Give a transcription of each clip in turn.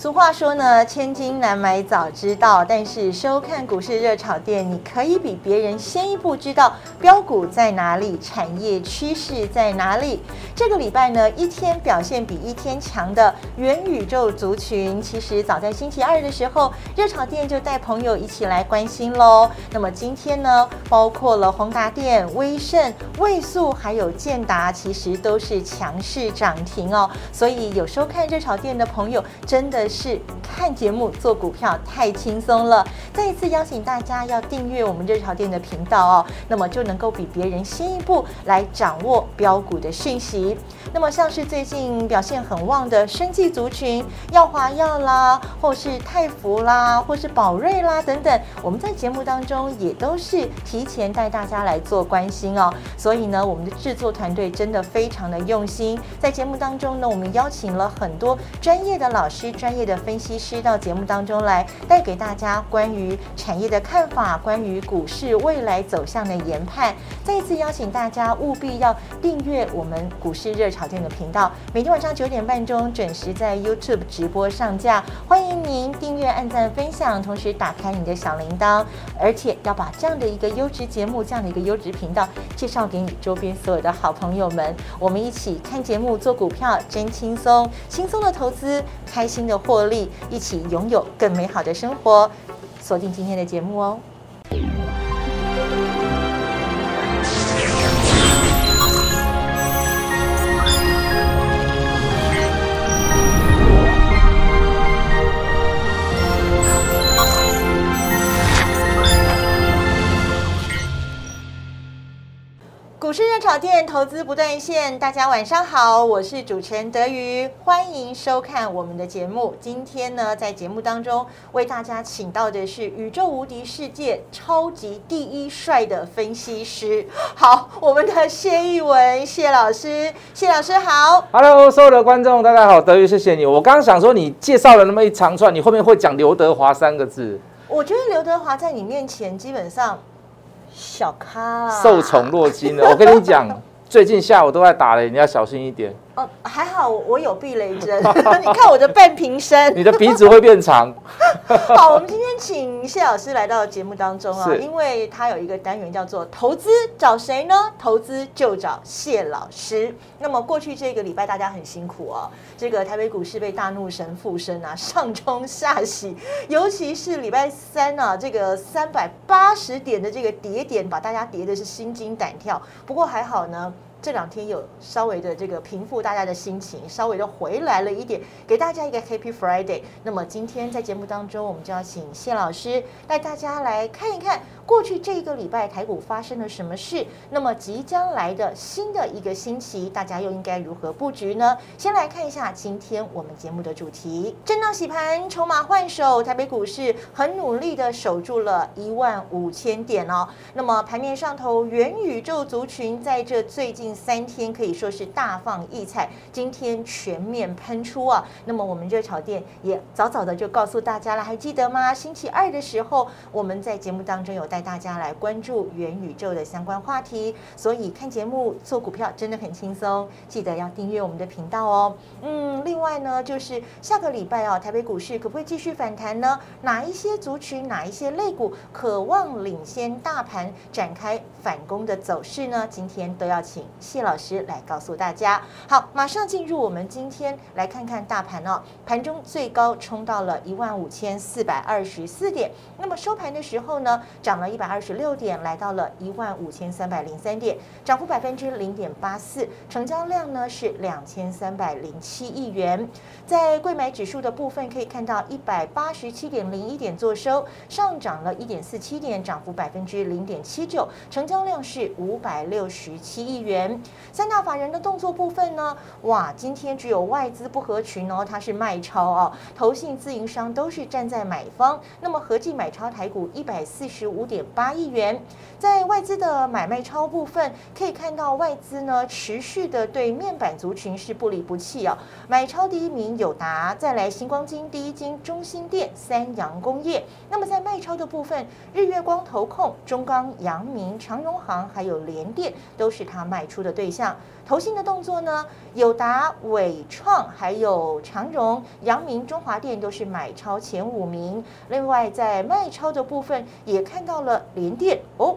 俗话说呢，千金难买早知道。但是收看股市热炒店，你可以比别人先一步知道标股在哪里，产业趋势在哪里。这个礼拜呢，一天表现比一天强的元宇宙族群，其实早在星期二的时候，热炒店就带朋友一起来关心喽。那么今天呢，包括了宏达电、威盛、卫素还有建达，其实都是强势涨停哦。所以有收看热炒店的朋友，真的。是看节目做股票太轻松了，再一次邀请大家要订阅我们热潮店的频道哦，那么就能够比别人先一步来掌握标股的讯息。那么像是最近表现很旺的生技族群，耀华药啦，或是泰福啦，或是宝瑞啦等等，我们在节目当中也都是提前带大家来做关心哦。所以呢，我们的制作团队真的非常的用心，在节目当中呢，我们邀请了很多专业的老师、专业的分析师到节目当中来，带给大家关于产业的看法，关于股市未来走向的研判。再一次邀请大家务必要订阅我们股市热。炒店的频道，每天晚上九点半钟准时在 YouTube 直播上架，欢迎您订阅、按赞、分享，同时打开你的小铃铛，而且要把这样的一个优质节目、这样的一个优质频道介绍给你周边所有的好朋友们。我们一起看节目、做股票，真轻松，轻松的投资，开心的获利，一起拥有更美好的生活。锁定今天的节目哦。股市热炒店投资不断线，大家晚上好，我是主持人德瑜，欢迎收看我们的节目。今天呢，在节目当中为大家请到的是宇宙无敌世界超级第一帅的分析师，好，我们的谢义文谢老师，谢老师好，Hello，所有的观众大家好，德瑜谢谢你。我刚刚想说你介绍了那么一长串，你后面会讲刘德华三个字？我觉得刘德华在你面前基本上。小咖，受宠若惊了。我跟你讲，最近下午都在打雷，你要小心一点。哦，还好我有避雷针。你看我的半瓶身，你的鼻子会变长。好，我们今天请谢老师来到节目当中啊，因为他有一个单元叫做“投资找谁呢？投资就找谢老师”。那么过去这个礼拜大家很辛苦哦，这个台北股市被大怒神附身啊，上冲下洗，尤其是礼拜三啊，这个三百八十点的这个跌点，把大家跌的是心惊胆跳。不过还好呢。这两天有稍微的这个平复大家的心情，稍微的回来了一点，给大家一个 Happy Friday。那么今天在节目当中，我们就要请谢老师带大家来看一看。过去这一个礼拜台股发生了什么事？那么即将来的新的一个星期，大家又应该如何布局呢？先来看一下今天我们节目的主题：震荡洗盘，筹码换手，台北股市很努力的守住了一万五千点哦。那么盘面上头，元宇宙族群在这最近三天可以说是大放异彩，今天全面喷出啊。那么我们热炒店也早早的就告诉大家了，还记得吗？星期二的时候，我们在节目当中有带。带大家来关注元宇宙的相关话题，所以看节目做股票真的很轻松，记得要订阅我们的频道哦。嗯，另外呢，就是下个礼拜哦，台北股市可不可以继续反弹呢？哪一些族群、哪一些类股渴望领先大盘展开反攻的走势呢？今天都要请谢老师来告诉大家。好，马上进入我们今天来看看大盘哦。盘中最高冲到了一万五千四百二十四点，那么收盘的时候呢，涨了。一百二十六点，来到了一万五千三百零三点，涨幅百分之零点八四，成交量呢是两千三百零七亿元。在贵买指数的部分，可以看到一百八十七点零一点做收，上涨了一点四七点，涨幅百分之零点七九，成交量是五百六十七亿元。三大法人的动作部分呢，哇，今天只有外资不合群哦，它是卖超哦，投信自营商都是站在买方，那么合计买超台股一百四十五点。点八亿元。在外资的买卖超部分，可以看到外资呢持续的对面板族群是不离不弃哦。买超第一名友达，再来星光金第一金中心店、三洋工业。那么在卖超的部分，日月光投控、中钢、阳明、长荣行还有联电都是他卖出的对象。投信的动作呢，友达、伟创还有长荣、阳明、中华电都是买超前五名。另外在卖超的部分，也看到了联电哦。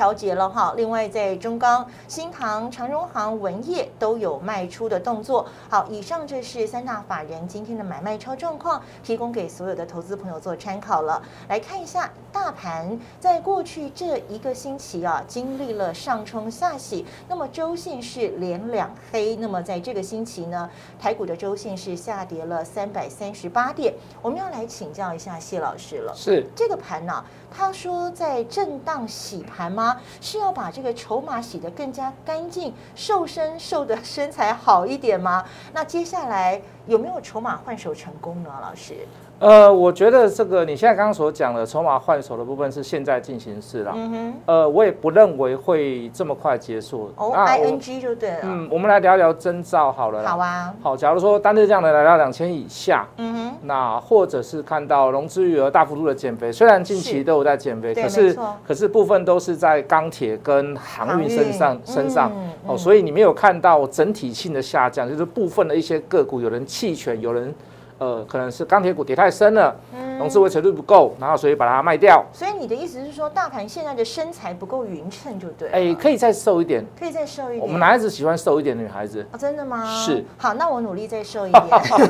调节了哈，另外在中钢、新唐、长荣行、文业都有卖出的动作。好，以上这是三大法人今天的买卖超状况，提供给所有的投资朋友做参考了。来看一下大盘，在过去这一个星期啊，经历了上冲下洗，那么周线是连两黑。那么在这个星期呢，台股的周线是下跌了三百三十八点。我们要来请教一下谢老师了，是这个盘呢？他说在震荡洗盘吗？是要把这个筹码洗得更加干净，瘦身瘦的身材好一点吗？那接下来有没有筹码换手成功呢？老师？呃，我觉得这个你现在刚刚所讲的筹码换手的部分是现在进行式了。嗯哼。呃，我也不认为会这么快结束。哦，I N G 就对了。嗯，我们来聊聊征兆好了。好啊。好，假如说单日这样的来到两千以下，嗯哼。那或者是看到融资余额大幅度的减肥，虽然近期都有在减肥，可是可是部分都是在钢铁跟航运身上身上。哦，所以你没有看到整体性的下降，就是部分的一些个股有人弃权，有人。呃，可能是钢铁股跌太深了，融资维持率不够，然后所以把它卖掉。所以你的意思是说，大盘现在的身材不够匀称，就对。哎，可以再瘦一点，可以再瘦一点。我们男孩子喜欢瘦一点的女孩子。哦，真的吗？是。好，那我努力再瘦一点。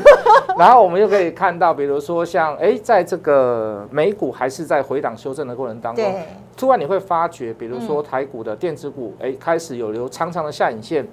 然后我们又可以看到，比如说像哎，在这个美股还是在回档修正的过程当中，突然你会发觉，比如说台股的电子股，哎，开始有留长长的下影线，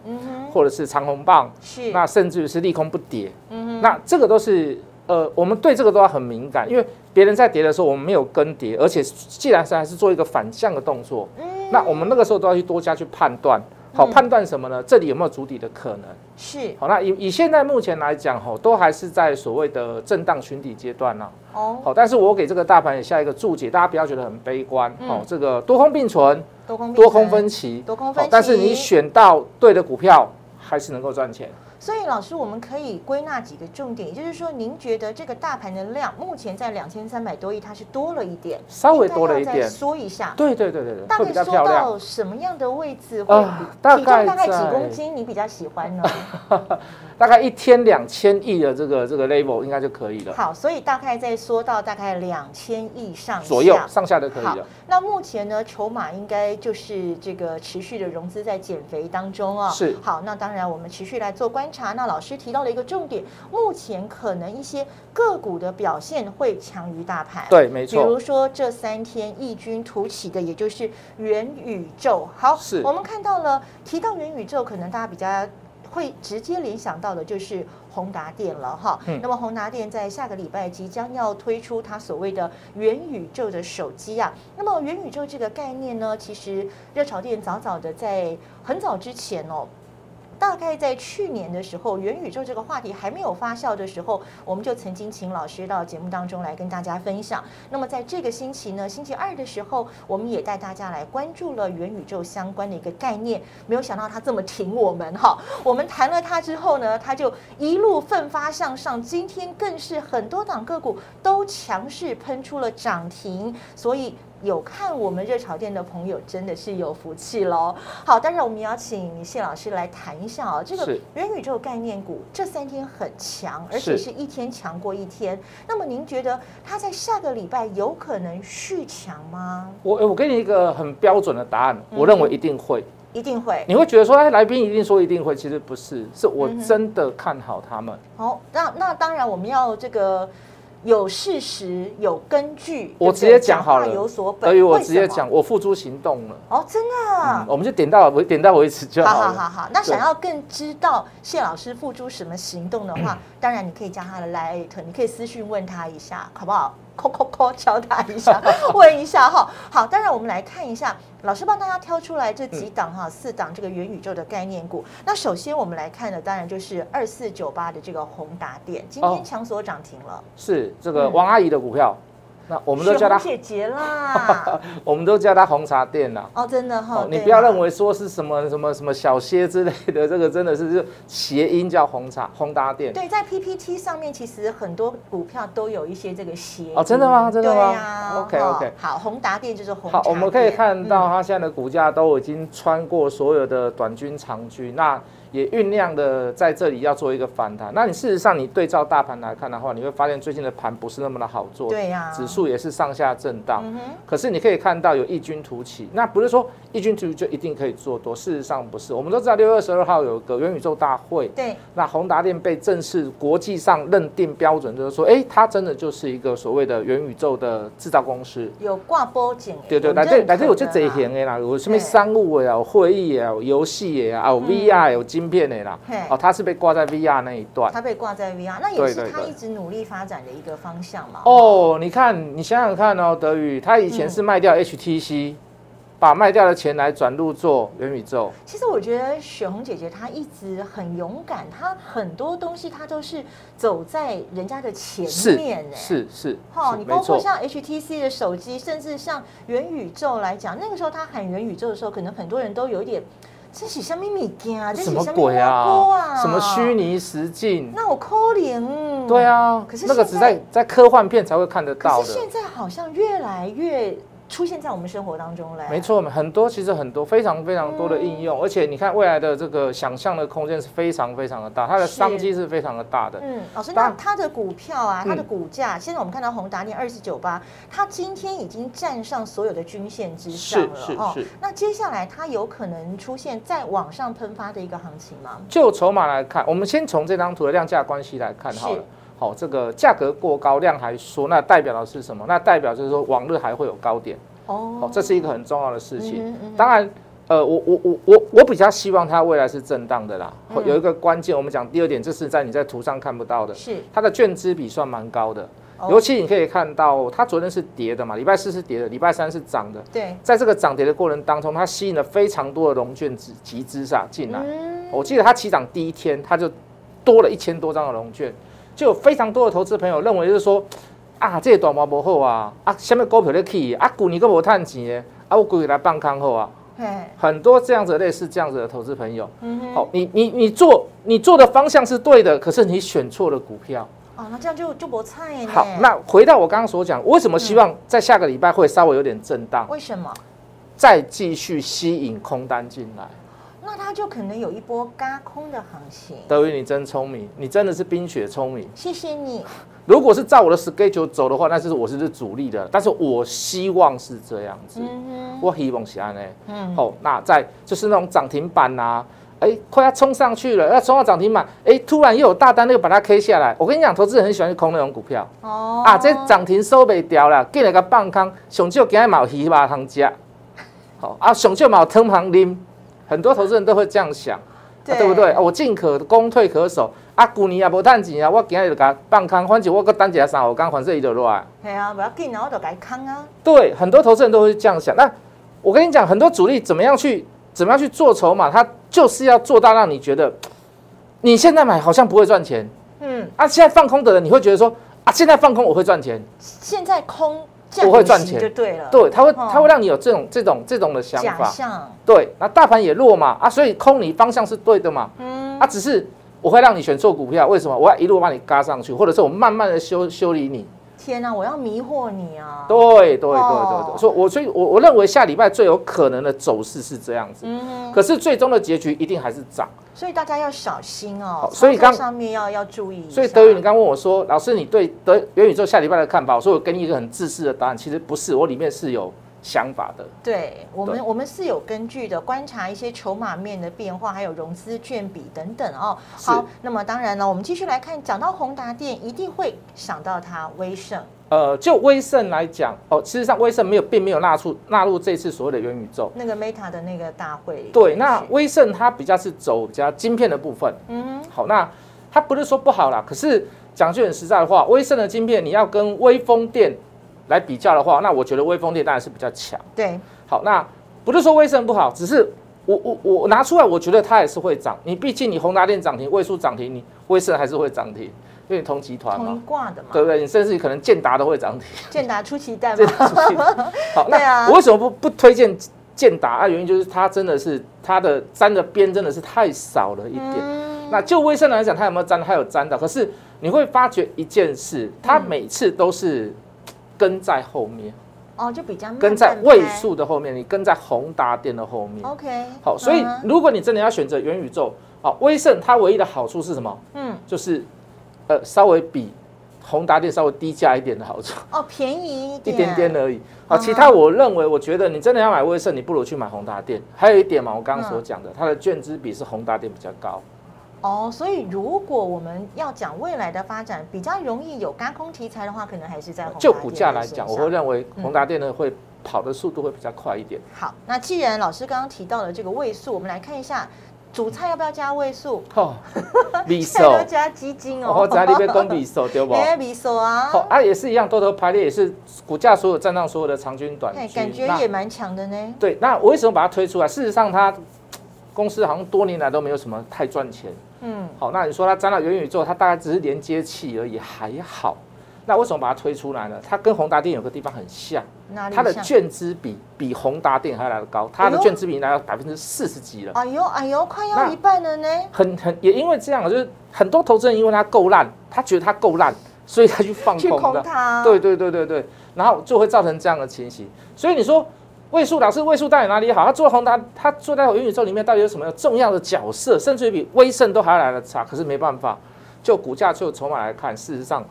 或者是长红棒，是。那甚至于是利空不跌，嗯哼，那这个都是。呃，我们对这个都要很敏感，因为别人在跌的时候，我们没有跟跌，而且既然是还是做一个反向的动作，那我们那个时候都要去多加去判断，好判断什么呢？这里有没有主底的可能？是。好，那以以现在目前来讲，吼，都还是在所谓的震荡寻底阶段呢。哦。好，但是我给这个大盘也下一个注解，大家不要觉得很悲观。哦，这个多空并存，多空多空分歧，多空分歧。但是你选到对的股票，还是能够赚钱。所以老师，我们可以归纳几个重点，也就是说，您觉得这个大盘的量目前在两千三百多亿，它是多了一点，稍微多了一点，缩一下。对对对对对，大概缩到什么样的位置？会体重大概几公斤？你比较喜欢呢？大概一天两千亿的这个这个 level 应该就可以了。好，所以大概再缩到大概两千亿上左右上下就可以了。那目前呢，筹码应该就是这个持续的融资在减肥当中啊。是。好，那当然我们持续来做观察。那老师提到了一个重点，目前可能一些个股的表现会强于大盘。对，没错。比如说这三天异军突起的，也就是元宇宙。好，是我们看到了提到元宇宙，可能大家比较。会直接联想到的就是宏达电了哈。那么宏达电在下个礼拜即将要推出它所谓的元宇宙的手机啊。那么元宇宙这个概念呢，其实热潮店早早的在很早之前哦。大概在去年的时候，元宇宙这个话题还没有发酵的时候，我们就曾经请老师到节目当中来跟大家分享。那么在这个星期呢，星期二的时候，我们也带大家来关注了元宇宙相关的一个概念。没有想到他这么挺我们哈，我们谈了他之后呢，他就一路奋发向上。今天更是很多档个股都强势喷出了涨停，所以。有看我们热炒店的朋友真的是有福气喽！好，当然我们要请谢老师来谈一下啊，这个元宇宙概念股这三天很强，而且是一天强过一天。那么您觉得它在下个礼拜有可能续强吗？我我给你一个很标准的答案，我认为一定会，一定会。你会觉得说，哎，来宾一定说一定会，其实不是，是我真的看好他们。好，那那当然我们要这个。有事实，有根据，我直接讲好了，有所本。所以我直接讲，我付诸行动了。哦，真的，我们就点到为点到为止就好好。好好好，那想要更知道谢老师付诸什么行动的话，当然你可以加他的 Line，你可以私讯问他一下，好不好？扣扣扣，敲他一下，问一下哈。好，当然我们来看一下，老师帮大家挑出来这几档哈，四档这个元宇宙的概念股。那首先我们来看的，当然就是二四九八的这个宏达电，今天强所涨停了。是这个王阿姨的股票。那我们都叫它姐姐啦，我们都叫它红茶店啦。哦，真的哈，你不要认为说是什么什么什么小歇之类的，这个真的是就谐音叫红茶宏达店。对，在 PPT 上面其实很多股票都有一些这个谐哦，真的吗？真的吗？OK OK，好，宏达店就是红。好，我们可以看到它现在的股价都已经穿过所有的短均、长均，那。也酝酿的在这里要做一个反弹。那你事实上你对照大盘来看的话，你会发现最近的盘不是那么的好做。对呀，指数也是上下震荡。嗯可是你可以看到有异军突起，那不是说异军突起就一定可以做多，事实上不是。我们都知道六月二十二号有个元宇宙大会。对。那宏达电被正式国际上认定标准，就是说，哎，它真的就是一个所谓的元宇宙的制造公司。有挂波景。对对，来这来这有这这型的啦，有什么商务的有会议啊，有游戏的啊，有 VR 有。晶片的啦，哦，它是被挂在 VR 那一段，它被挂在 VR，那也是它一直努力发展的一个方向嘛。哦，你看，你想想看哦，德宇，他以前是卖掉 HTC，把卖掉的钱来转入做元宇宙。其实我觉得雪红姐姐她一直很勇敢，她很多东西她都是走在人家的前面，是是。好，你包括像 HTC 的手机，甚至像元宇宙来讲，那个时候她喊元宇宙的时候，可能很多人都有一点。这是什么秘境啊？什么鬼啊？什么虚拟实境？那我可怜。对啊，可是那个只在在科幻片才会看得到的。现在好像越来越。出现在我们生活当中嘞，没错，很多其实很多非常非常多的应用，而且你看未来的这个想象的空间是非常非常的大，它的商机是非常的大的。嗯，老师，那它的股票啊，它的股价，现在我们看到宏达电二四九八，它今天已经站上所有的均线之上了哦。那接下来它有可能出现再往上喷发的一个行情吗？就筹码来看，我们先从这张图的量价关系来看好了。好，这个价格过高，量还缩，那代表的是什么？那代表就是说，往日还会有高点。哦，这是一个很重要的事情。当然，呃，我我我我我比较希望它未来是震荡的啦。有一个关键，我们讲第二点，这是在你在图上看不到的。是它的券资比算蛮高的，尤其你可以看到，它昨天是跌的嘛，礼拜四是跌的，礼拜三是涨的。对，在这个涨跌的过程当中，它吸引了非常多的融券资集资上进来。我记得它起涨第一天，它就多了一千多张的融券。就有非常多的投资朋友认为，就是说，啊，这短毛不好啊，啊，什么股票咧起，啊，股你个无赚钱的，啊，我股来放空好啊，很多这样子类似这样子的投资朋友，好，你你你做你做的方向是对的，可是你选错了股票，哦，那这样就就不菜好，那回到我刚刚所讲，为什么希望在下个礼拜会稍微有点震荡？为什么？再继续吸引空单进来。那它就可能有一波嘎空的行情。德宇，你真聪明，你真的是冰雪聪明。谢谢你。如果是照我的 schedule 走的话，那就是我是主力的，但是我希望是这样子。嗯我希望是安呢。嗯。好，那在就是那种涨停板呐，哎，快要冲上去了，要冲到涨停板，哎，突然又有大单，那个把它 K 下来。我跟你讲，投资人很喜欢去空那种股票。哦。啊，这涨停收不掉了，给了个半空，上少今日冇鱼肉通食。好啊，上少冇汤旁啉。很多投资人都会这样想，对不对？我进可攻，退可守。啊，股尼也无赚钱啊，我今日就甲放空，反正我搁等一下三五刚反正伊就落来。系啊，不要紧啊，我就改空啊。对，很多投资人都会这样想。那我跟你讲，很多主力怎么样去怎么样去做筹码，他就是要做到让你觉得你现在买好像不会赚钱。嗯。啊，现在放空的人，你会觉得说啊，现在放空我会赚钱。现在空。不会赚钱。就对了，对，他会它会让你有这种这种这种的想法，对，那大盘也弱嘛，啊，所以空你方向是对的嘛，嗯，啊，只是我会让你选错股票，为什么？我要一路把你嘎上去，或者是我慢慢的修修理你。天啊，我要迷惑你啊！对对对对对，所以，我所以，我我认为下礼拜最有可能的走势是这样子，嗯，可是最终的结局一定还是涨。所以大家要小心哦。所以刚上面要要注意。所以德宇，你刚问我说，老师，你对德元宇宙下礼拜的看法？我说我给你一个很自私的答案，其实不是，我里面是有想法的。对我们，我们是有根据的，观察一些筹码面的变化，还有融资券比等等哦。好，那么当然呢，我们继续来看，讲到宏达电，一定会想到它威盛。呃，就威盛来讲，哦，事实上威盛没有，并没有纳入纳入这次所谓的元宇宙那个 Meta 的那个大会。对，那威盛它比较是走比较晶片的部分。嗯，好，那它不是说不好啦，可是讲句很实在的话，威盛的晶片你要跟微风电来比较的话，那我觉得微风电当然是比较强。对，好，那不是说威盛不好，只是我我我拿出来，我觉得它也是会涨。你毕竟你宏达电涨停，位数涨停，你威盛还是会涨停。因为同集团嘛，同挂的嘛，对不对？你甚至可能建达都会涨停，建达出奇蛋嘛，好，那我为什么不不推荐建达啊？原因就是它真的是它的粘的边真的是太少了一点。那就威盛来讲，它有没有粘？它有粘的，可是你会发觉一件事，它每次都是跟在后面。哦，就比较跟在位数的后面，你跟在宏达电的后面。OK，好，所以如果你真的要选择元宇宙，好，威盛它唯一的好处是什么？嗯，就是呃稍微比宏达电稍微低价一点的好处。哦，便宜一点点而已。好，其他我认为，我觉得你真的要买威盛，你不如去买宏达电。还有一点嘛，我刚刚所讲的，它的券资比是宏达电比较高。哦，所以如果我们要讲未来的发展，比较容易有高空题材的话，可能还是在就股价来讲，我会认为宏达电呢会跑的速度会比较快一点。好，那既然老师刚刚提到了这个位数，我们来看一下主菜要不要加位数？哦，米手要加基金哦，我在里面攻米手对不？哎，米手啊，好啊，也是一样，多头排列也是股价所有站上所有的长均短均，感觉也蛮强的呢。对，那我为什么把它推出来？事实上，它公司好像多年来都没有什么太赚钱。嗯，好，那你说它沾到元宇宙，它大概只是连接器而已，还好。那为什么把它推出来呢？它跟宏达电有个地方很像，它的券资比比宏达电还来的高，它的券资比来到百分之四十几了。哎呦哎呦，快要一半了呢。很很也因为这样，就是很多投资人因为它够烂，他觉得它够烂，所以他去放空的。对对对对对，然后就会造成这样的情形。所以你说。位数老师，位数到底哪里好？他做宏达，他做在元宇宙里面到底有什么重要的角色？甚至于比威盛都还要来的差。可是没办法，就股价就筹码来看，事实上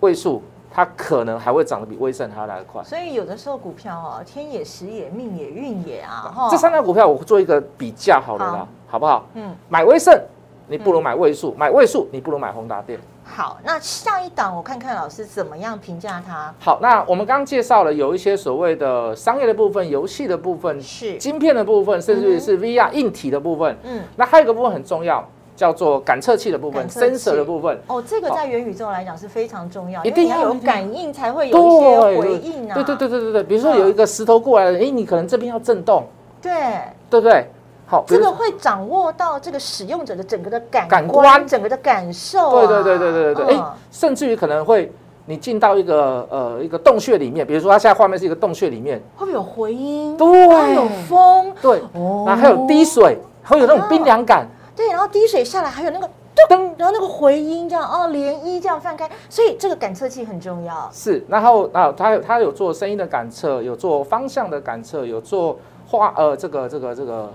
位数它可能还会涨得比威盛还要来得快。所以有的时候股票啊，天也时也命也运也啊。这三张股票我做一个比较好了啦，好不好？嗯，买威盛你不如买位数，买位数你不如买宏达电。好，那下一档我看看老师怎么样评价它。好，那我们刚刚介绍了有一些所谓的商业的部分、游戏的部分、是晶片的部分，甚至于是 VR 硬体的部分。嗯，那还有一个部分很重要，叫做感测器的部分，sensor 的部分。哦，这个在元宇宙来讲是非常重要，一定要有感应才会有一些回应啊。对对对对对对，比如说有一个石头过来了，哎，你可能这边要震动，对对不对？这个会掌握到这个使用者的整个的感感官，整个的感受。对对对对对对对，哎，甚至于可能会你进到一个呃一个洞穴里面，比如说它现在画面是一个洞穴里面，会不会有回音？对，有风，对，哦，然后还有滴水，会有那种冰凉感。对，然后滴水下来，还有那个噔，然后那个回音这样哦，涟漪这样放开，所以这个感测器很重要。是，然后啊，它它有做声音的感测，有做方向的感测，有做画呃这个这个这个。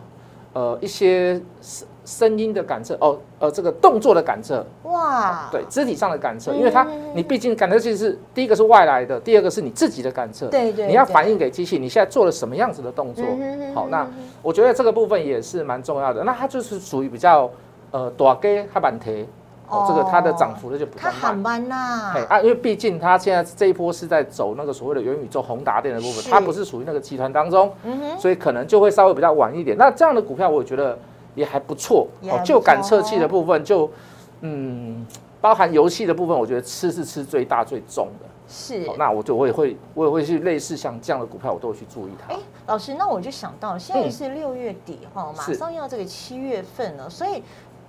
呃，一些声声音的感测哦，呃，这个动作的感测，哇，对，肢体上的感测，因为它你毕竟感测器是第一个是外来的，第二个是你自己的感测，对对，你要反映给机器，你现在做了什么样子的动作，好，那我觉得这个部分也是蛮重要的，那它就是属于比较呃短给哈板贴。哦，这个它的涨幅呢就不太慢呐。哎啊，因为毕竟它现在这一波是在走那个所谓的元宇宙宏达电的部分，它不是属于那个集团当中，所以可能就会稍微比较晚一点。那这样的股票，我觉得也还不错。哦，就感测器的部分，就嗯，包含游戏的部分，我觉得吃是吃最大最重的。是。那我就我也会我也会去类似像这样的股票，我都会去注意它。哎，老师，那我就想到现在是六月底哈，马上要这个七月份了，所以。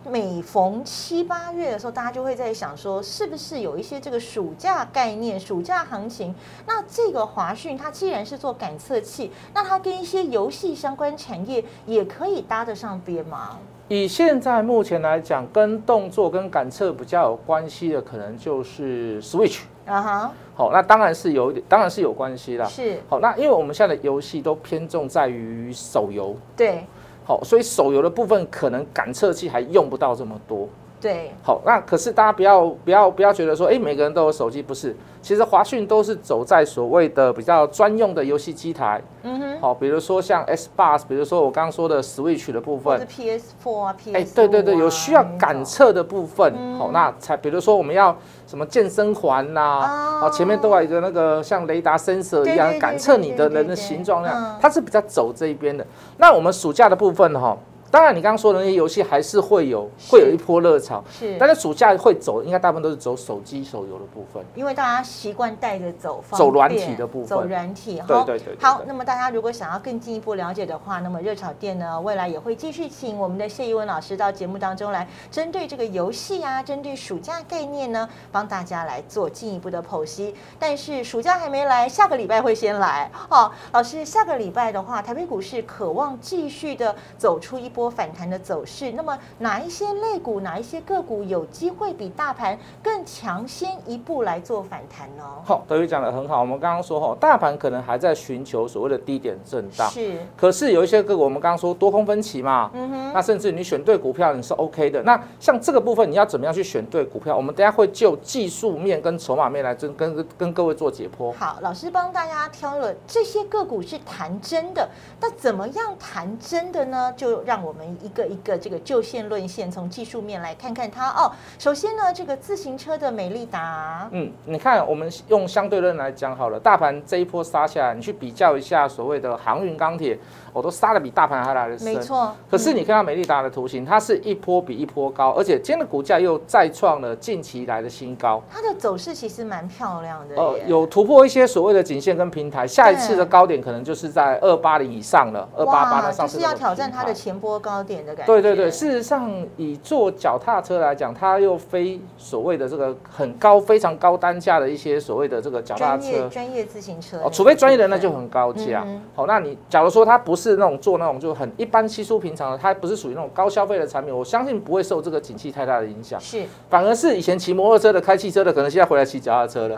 每逢七八月的时候，大家就会在想说，是不是有一些这个暑假概念、暑假行情？那这个华讯它既然是做感测器，那它跟一些游戏相关产业也可以搭得上边吗？以现在目前来讲，跟动作跟感测比较有关系的，可能就是 Switch 啊哈。好，那当然是有点，当然是有关系啦。是。好，那因为我们现在的游戏都偏重在于手游。对。好，所以手游的部分可能感测器还用不到这么多。对，好，那可是大家不要不要不要觉得说，哎，每个人都有手机，不是？其实华讯都是走在所谓的比较专用的游戏机台。嗯哼。好，比如说像 S Bus，比如说我刚刚说的 Switch 的部分。是 PS Four 啊，PS。哎，对对对，有需要感测的部分。好，那才比如说我们要什么健身环呐，好，前面都有一个那个像雷达 sensor 一样感测你的人的形状那样，它是比较走这一边的。那我们暑假的部分哈。当然，你刚刚说的那些游戏还是会有，会有一波热潮。是，但是暑假会走，应该大部分都是走手机手游的部分。因为大家习惯带着走，走软体的部分，走软体。对对对。好，那么大家如果想要更进一步了解的话，那么热炒店呢，未来也会继续请我们的谢一文老师到节目当中来，针对这个游戏啊，针对暑假概念呢，帮大家来做进一步的剖析。但是暑假还没来，下个礼拜会先来。好，老师，下个礼拜的话，台北股市渴望继续的走出一波反弹的走势。那么哪一些类股、哪一些个股有机会比大盘更强先一步来做反弹呢？好，德宇讲的很好。我们刚刚说哈，大盘可能还在寻求所谓的低点震荡，是。可是有一些个股，我们刚刚说多空分歧嘛，嗯哼。那甚至你选对股票，你是 OK 的。那像这个部分，你要怎么样去选对股票？我们等下会就技术面跟筹码面来跟跟跟各位做解剖。好，老师帮大家挑了这些个股是谈真的，那怎么样谈真的呢？就让我们一个一个这个。就线论线，从技术面来看看它哦。首先呢，这个自行车的美利达，嗯，你看我们用相对论来讲好了，大盘这一波杀下来，你去比较一下所谓的航运钢铁。我都杀的比大盘还来的深，没错。可是你看到美利达的图形，它是一波比一波高，而且今天的股价又再创了近期来的新高。它的走势其实蛮漂亮的，呃，有突破一些所谓的颈线跟平台，下一次的高点可能就是在二八零以上了，二八八那上是要挑战它的前波高点的感觉。对对对，事实上以坐脚踏车来讲，它又非所谓的这个很高、非常高单价的一些所谓的这个脚踏车、专业自行车，哦，除非专业的那就很高价。好，那你假如说它不是那种做那种。就很一般稀疏平常的，它不是属于那种高消费的产品，我相信不会受这个景气太大的影响。是，反而是以前骑摩托车的、开汽车的，可能现在回来骑脚踏车了。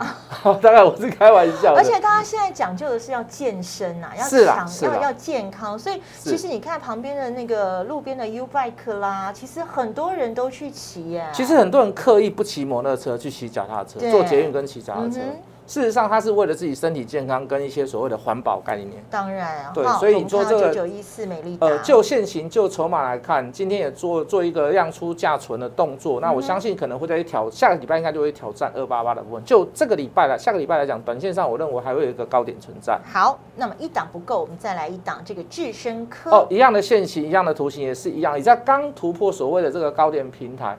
当然我是开玩笑。而且大家现在讲究的是要健身啊，要强，要要健康，所以其实你看旁边的那个路边的 U bike 啦，其实很多人都去骑耶。其实很多人刻意不骑摩托车去骑脚踏车，坐捷运跟骑脚踏车。事实上，它是为了自己身体健康跟一些所谓的环保概念。当然啊，对，所以你说这个九九一四美丽呃，就现行就筹码来看，今天也做做一个量出价存的动作。那我相信可能会在挑下个礼拜应该就会挑战二八八的部分。就这个礼拜来，下个礼拜来讲，短线上我认为还会有一个高点存在。好，那么一档不够，我们再来一档这个智深科。哦，一样的线型，一样的图形，也是一样，你在刚突破所谓的这个高点平台。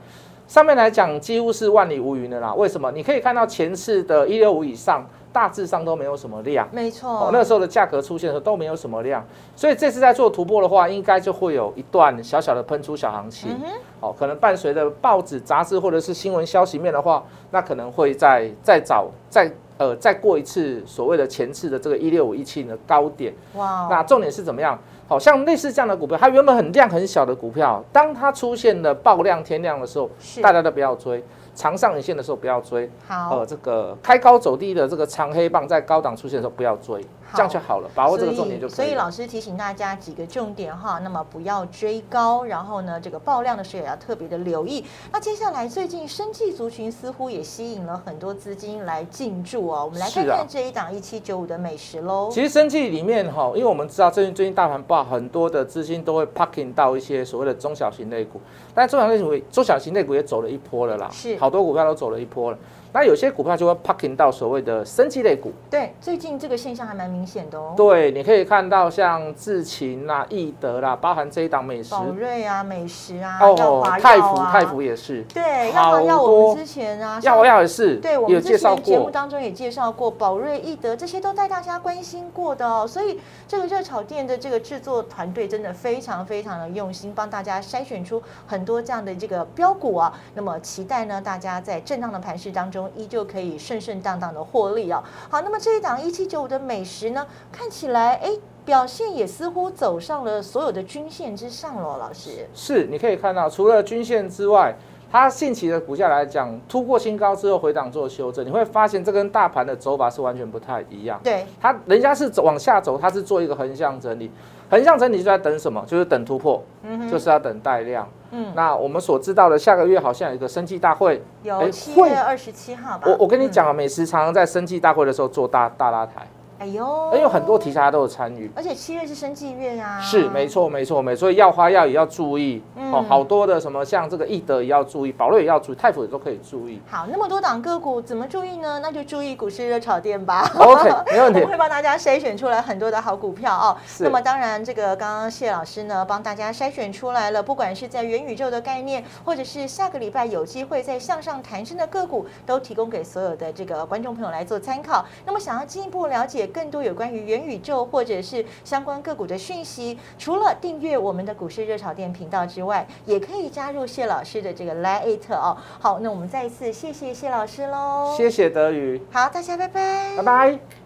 上面来讲几乎是万里无云的啦。为什么？你可以看到前次的一六五以上，大致上都没有什么量。没错，那个时候的价格出现的时候都没有什么量，所以这次在做突破的话，应该就会有一段小小的喷出小行情。哦，可能伴随着报纸、杂志或者是新闻消息面的话，那可能会再再找再呃再过一次所谓的前次的这个一六五一七的高点。哇，那重点是怎么样？好像类似这样的股票，它原本很量很小的股票，当它出现了爆量天量的时候，大家都不要追。长上影线的时候不要追。好，呃，这个开高走低的这个长黑棒在高档出现的时候不要追。这样就好了，把握这个重点就可以。所以老师提醒大家几个重点哈，那么不要追高，然后呢，这个爆量的时候也要特别的留意。那接下来最近生技族群似乎也吸引了很多资金来进驻哦，我们来看看这一档一七九五的美食喽。其实生技里面哈，因为我们知道最近最近大盘爆，很多的资金都会 parking 到一些所谓的中小型类股，但中小型类股中小型类股也走了一波了啦，是好多股票都走了一波了。那有些股票就会 parking 到所谓的升级类股，对，最近这个现象还蛮明显的哦。对，你可以看到像智勤啦、易德啦，包含这一档美食、宝瑞啊、美食啊、哦，泰福、泰福也是，对，药华药我们之前啊，要华药也是，对，我们之前节目当中也介绍过宝瑞、易德这些都带大家关心过的哦。所以这个热炒店的这个制作团队真的非常非常的用心，帮大家筛选出很多这样的这个标股啊。那么期待呢，大家在震荡的盘势当中。依旧可以顺顺当当的获利哦。好，那么这一档一七九五的美食呢，看起来哎，表现也似乎走上了所有的均线之上了。老师，是，你可以看到，除了均线之外，它近期的股价来讲，突破新高之后回档做修正，你会发现这跟大盘的走法是完全不太一样。对，它人家是走往下走，它是做一个横向整理，横向整理就在等什么？就是等突破，嗯，就是要等带量。嗯，那我们所知道的，下个月好像有一个生计大会，有七月二十七号吧。我我跟你讲啊，美食常常在生计大会的时候做大大拉抬。哎呦，哎有很多题材都有参与，而且七月是生计月啊，是没错没错没错，所以药花药也要注意哦，好多的什么像这个易德也要注意，宝瑞也要注意，泰普也都可以注意。好，那么多档个股怎么注意呢？那就注意股市热炒店吧。OK，没问题，我会帮大家筛选出来很多的好股票哦。那么当然，这个刚刚谢老师呢帮大家筛选出来了，不管是在元宇宙的概念，或者是下个礼拜有机会在向上弹升的个股，都提供给所有的这个观众朋友来做参考。那么想要进一步了解更多有关于元宇宙或者是相关个股的讯息，除了订阅我们的股市热炒店频道之外，也可以加入谢老师的这个 Lite 哦。好，那我们再一次谢谢谢老师喽，谢谢德宇，好，大家拜拜，拜拜。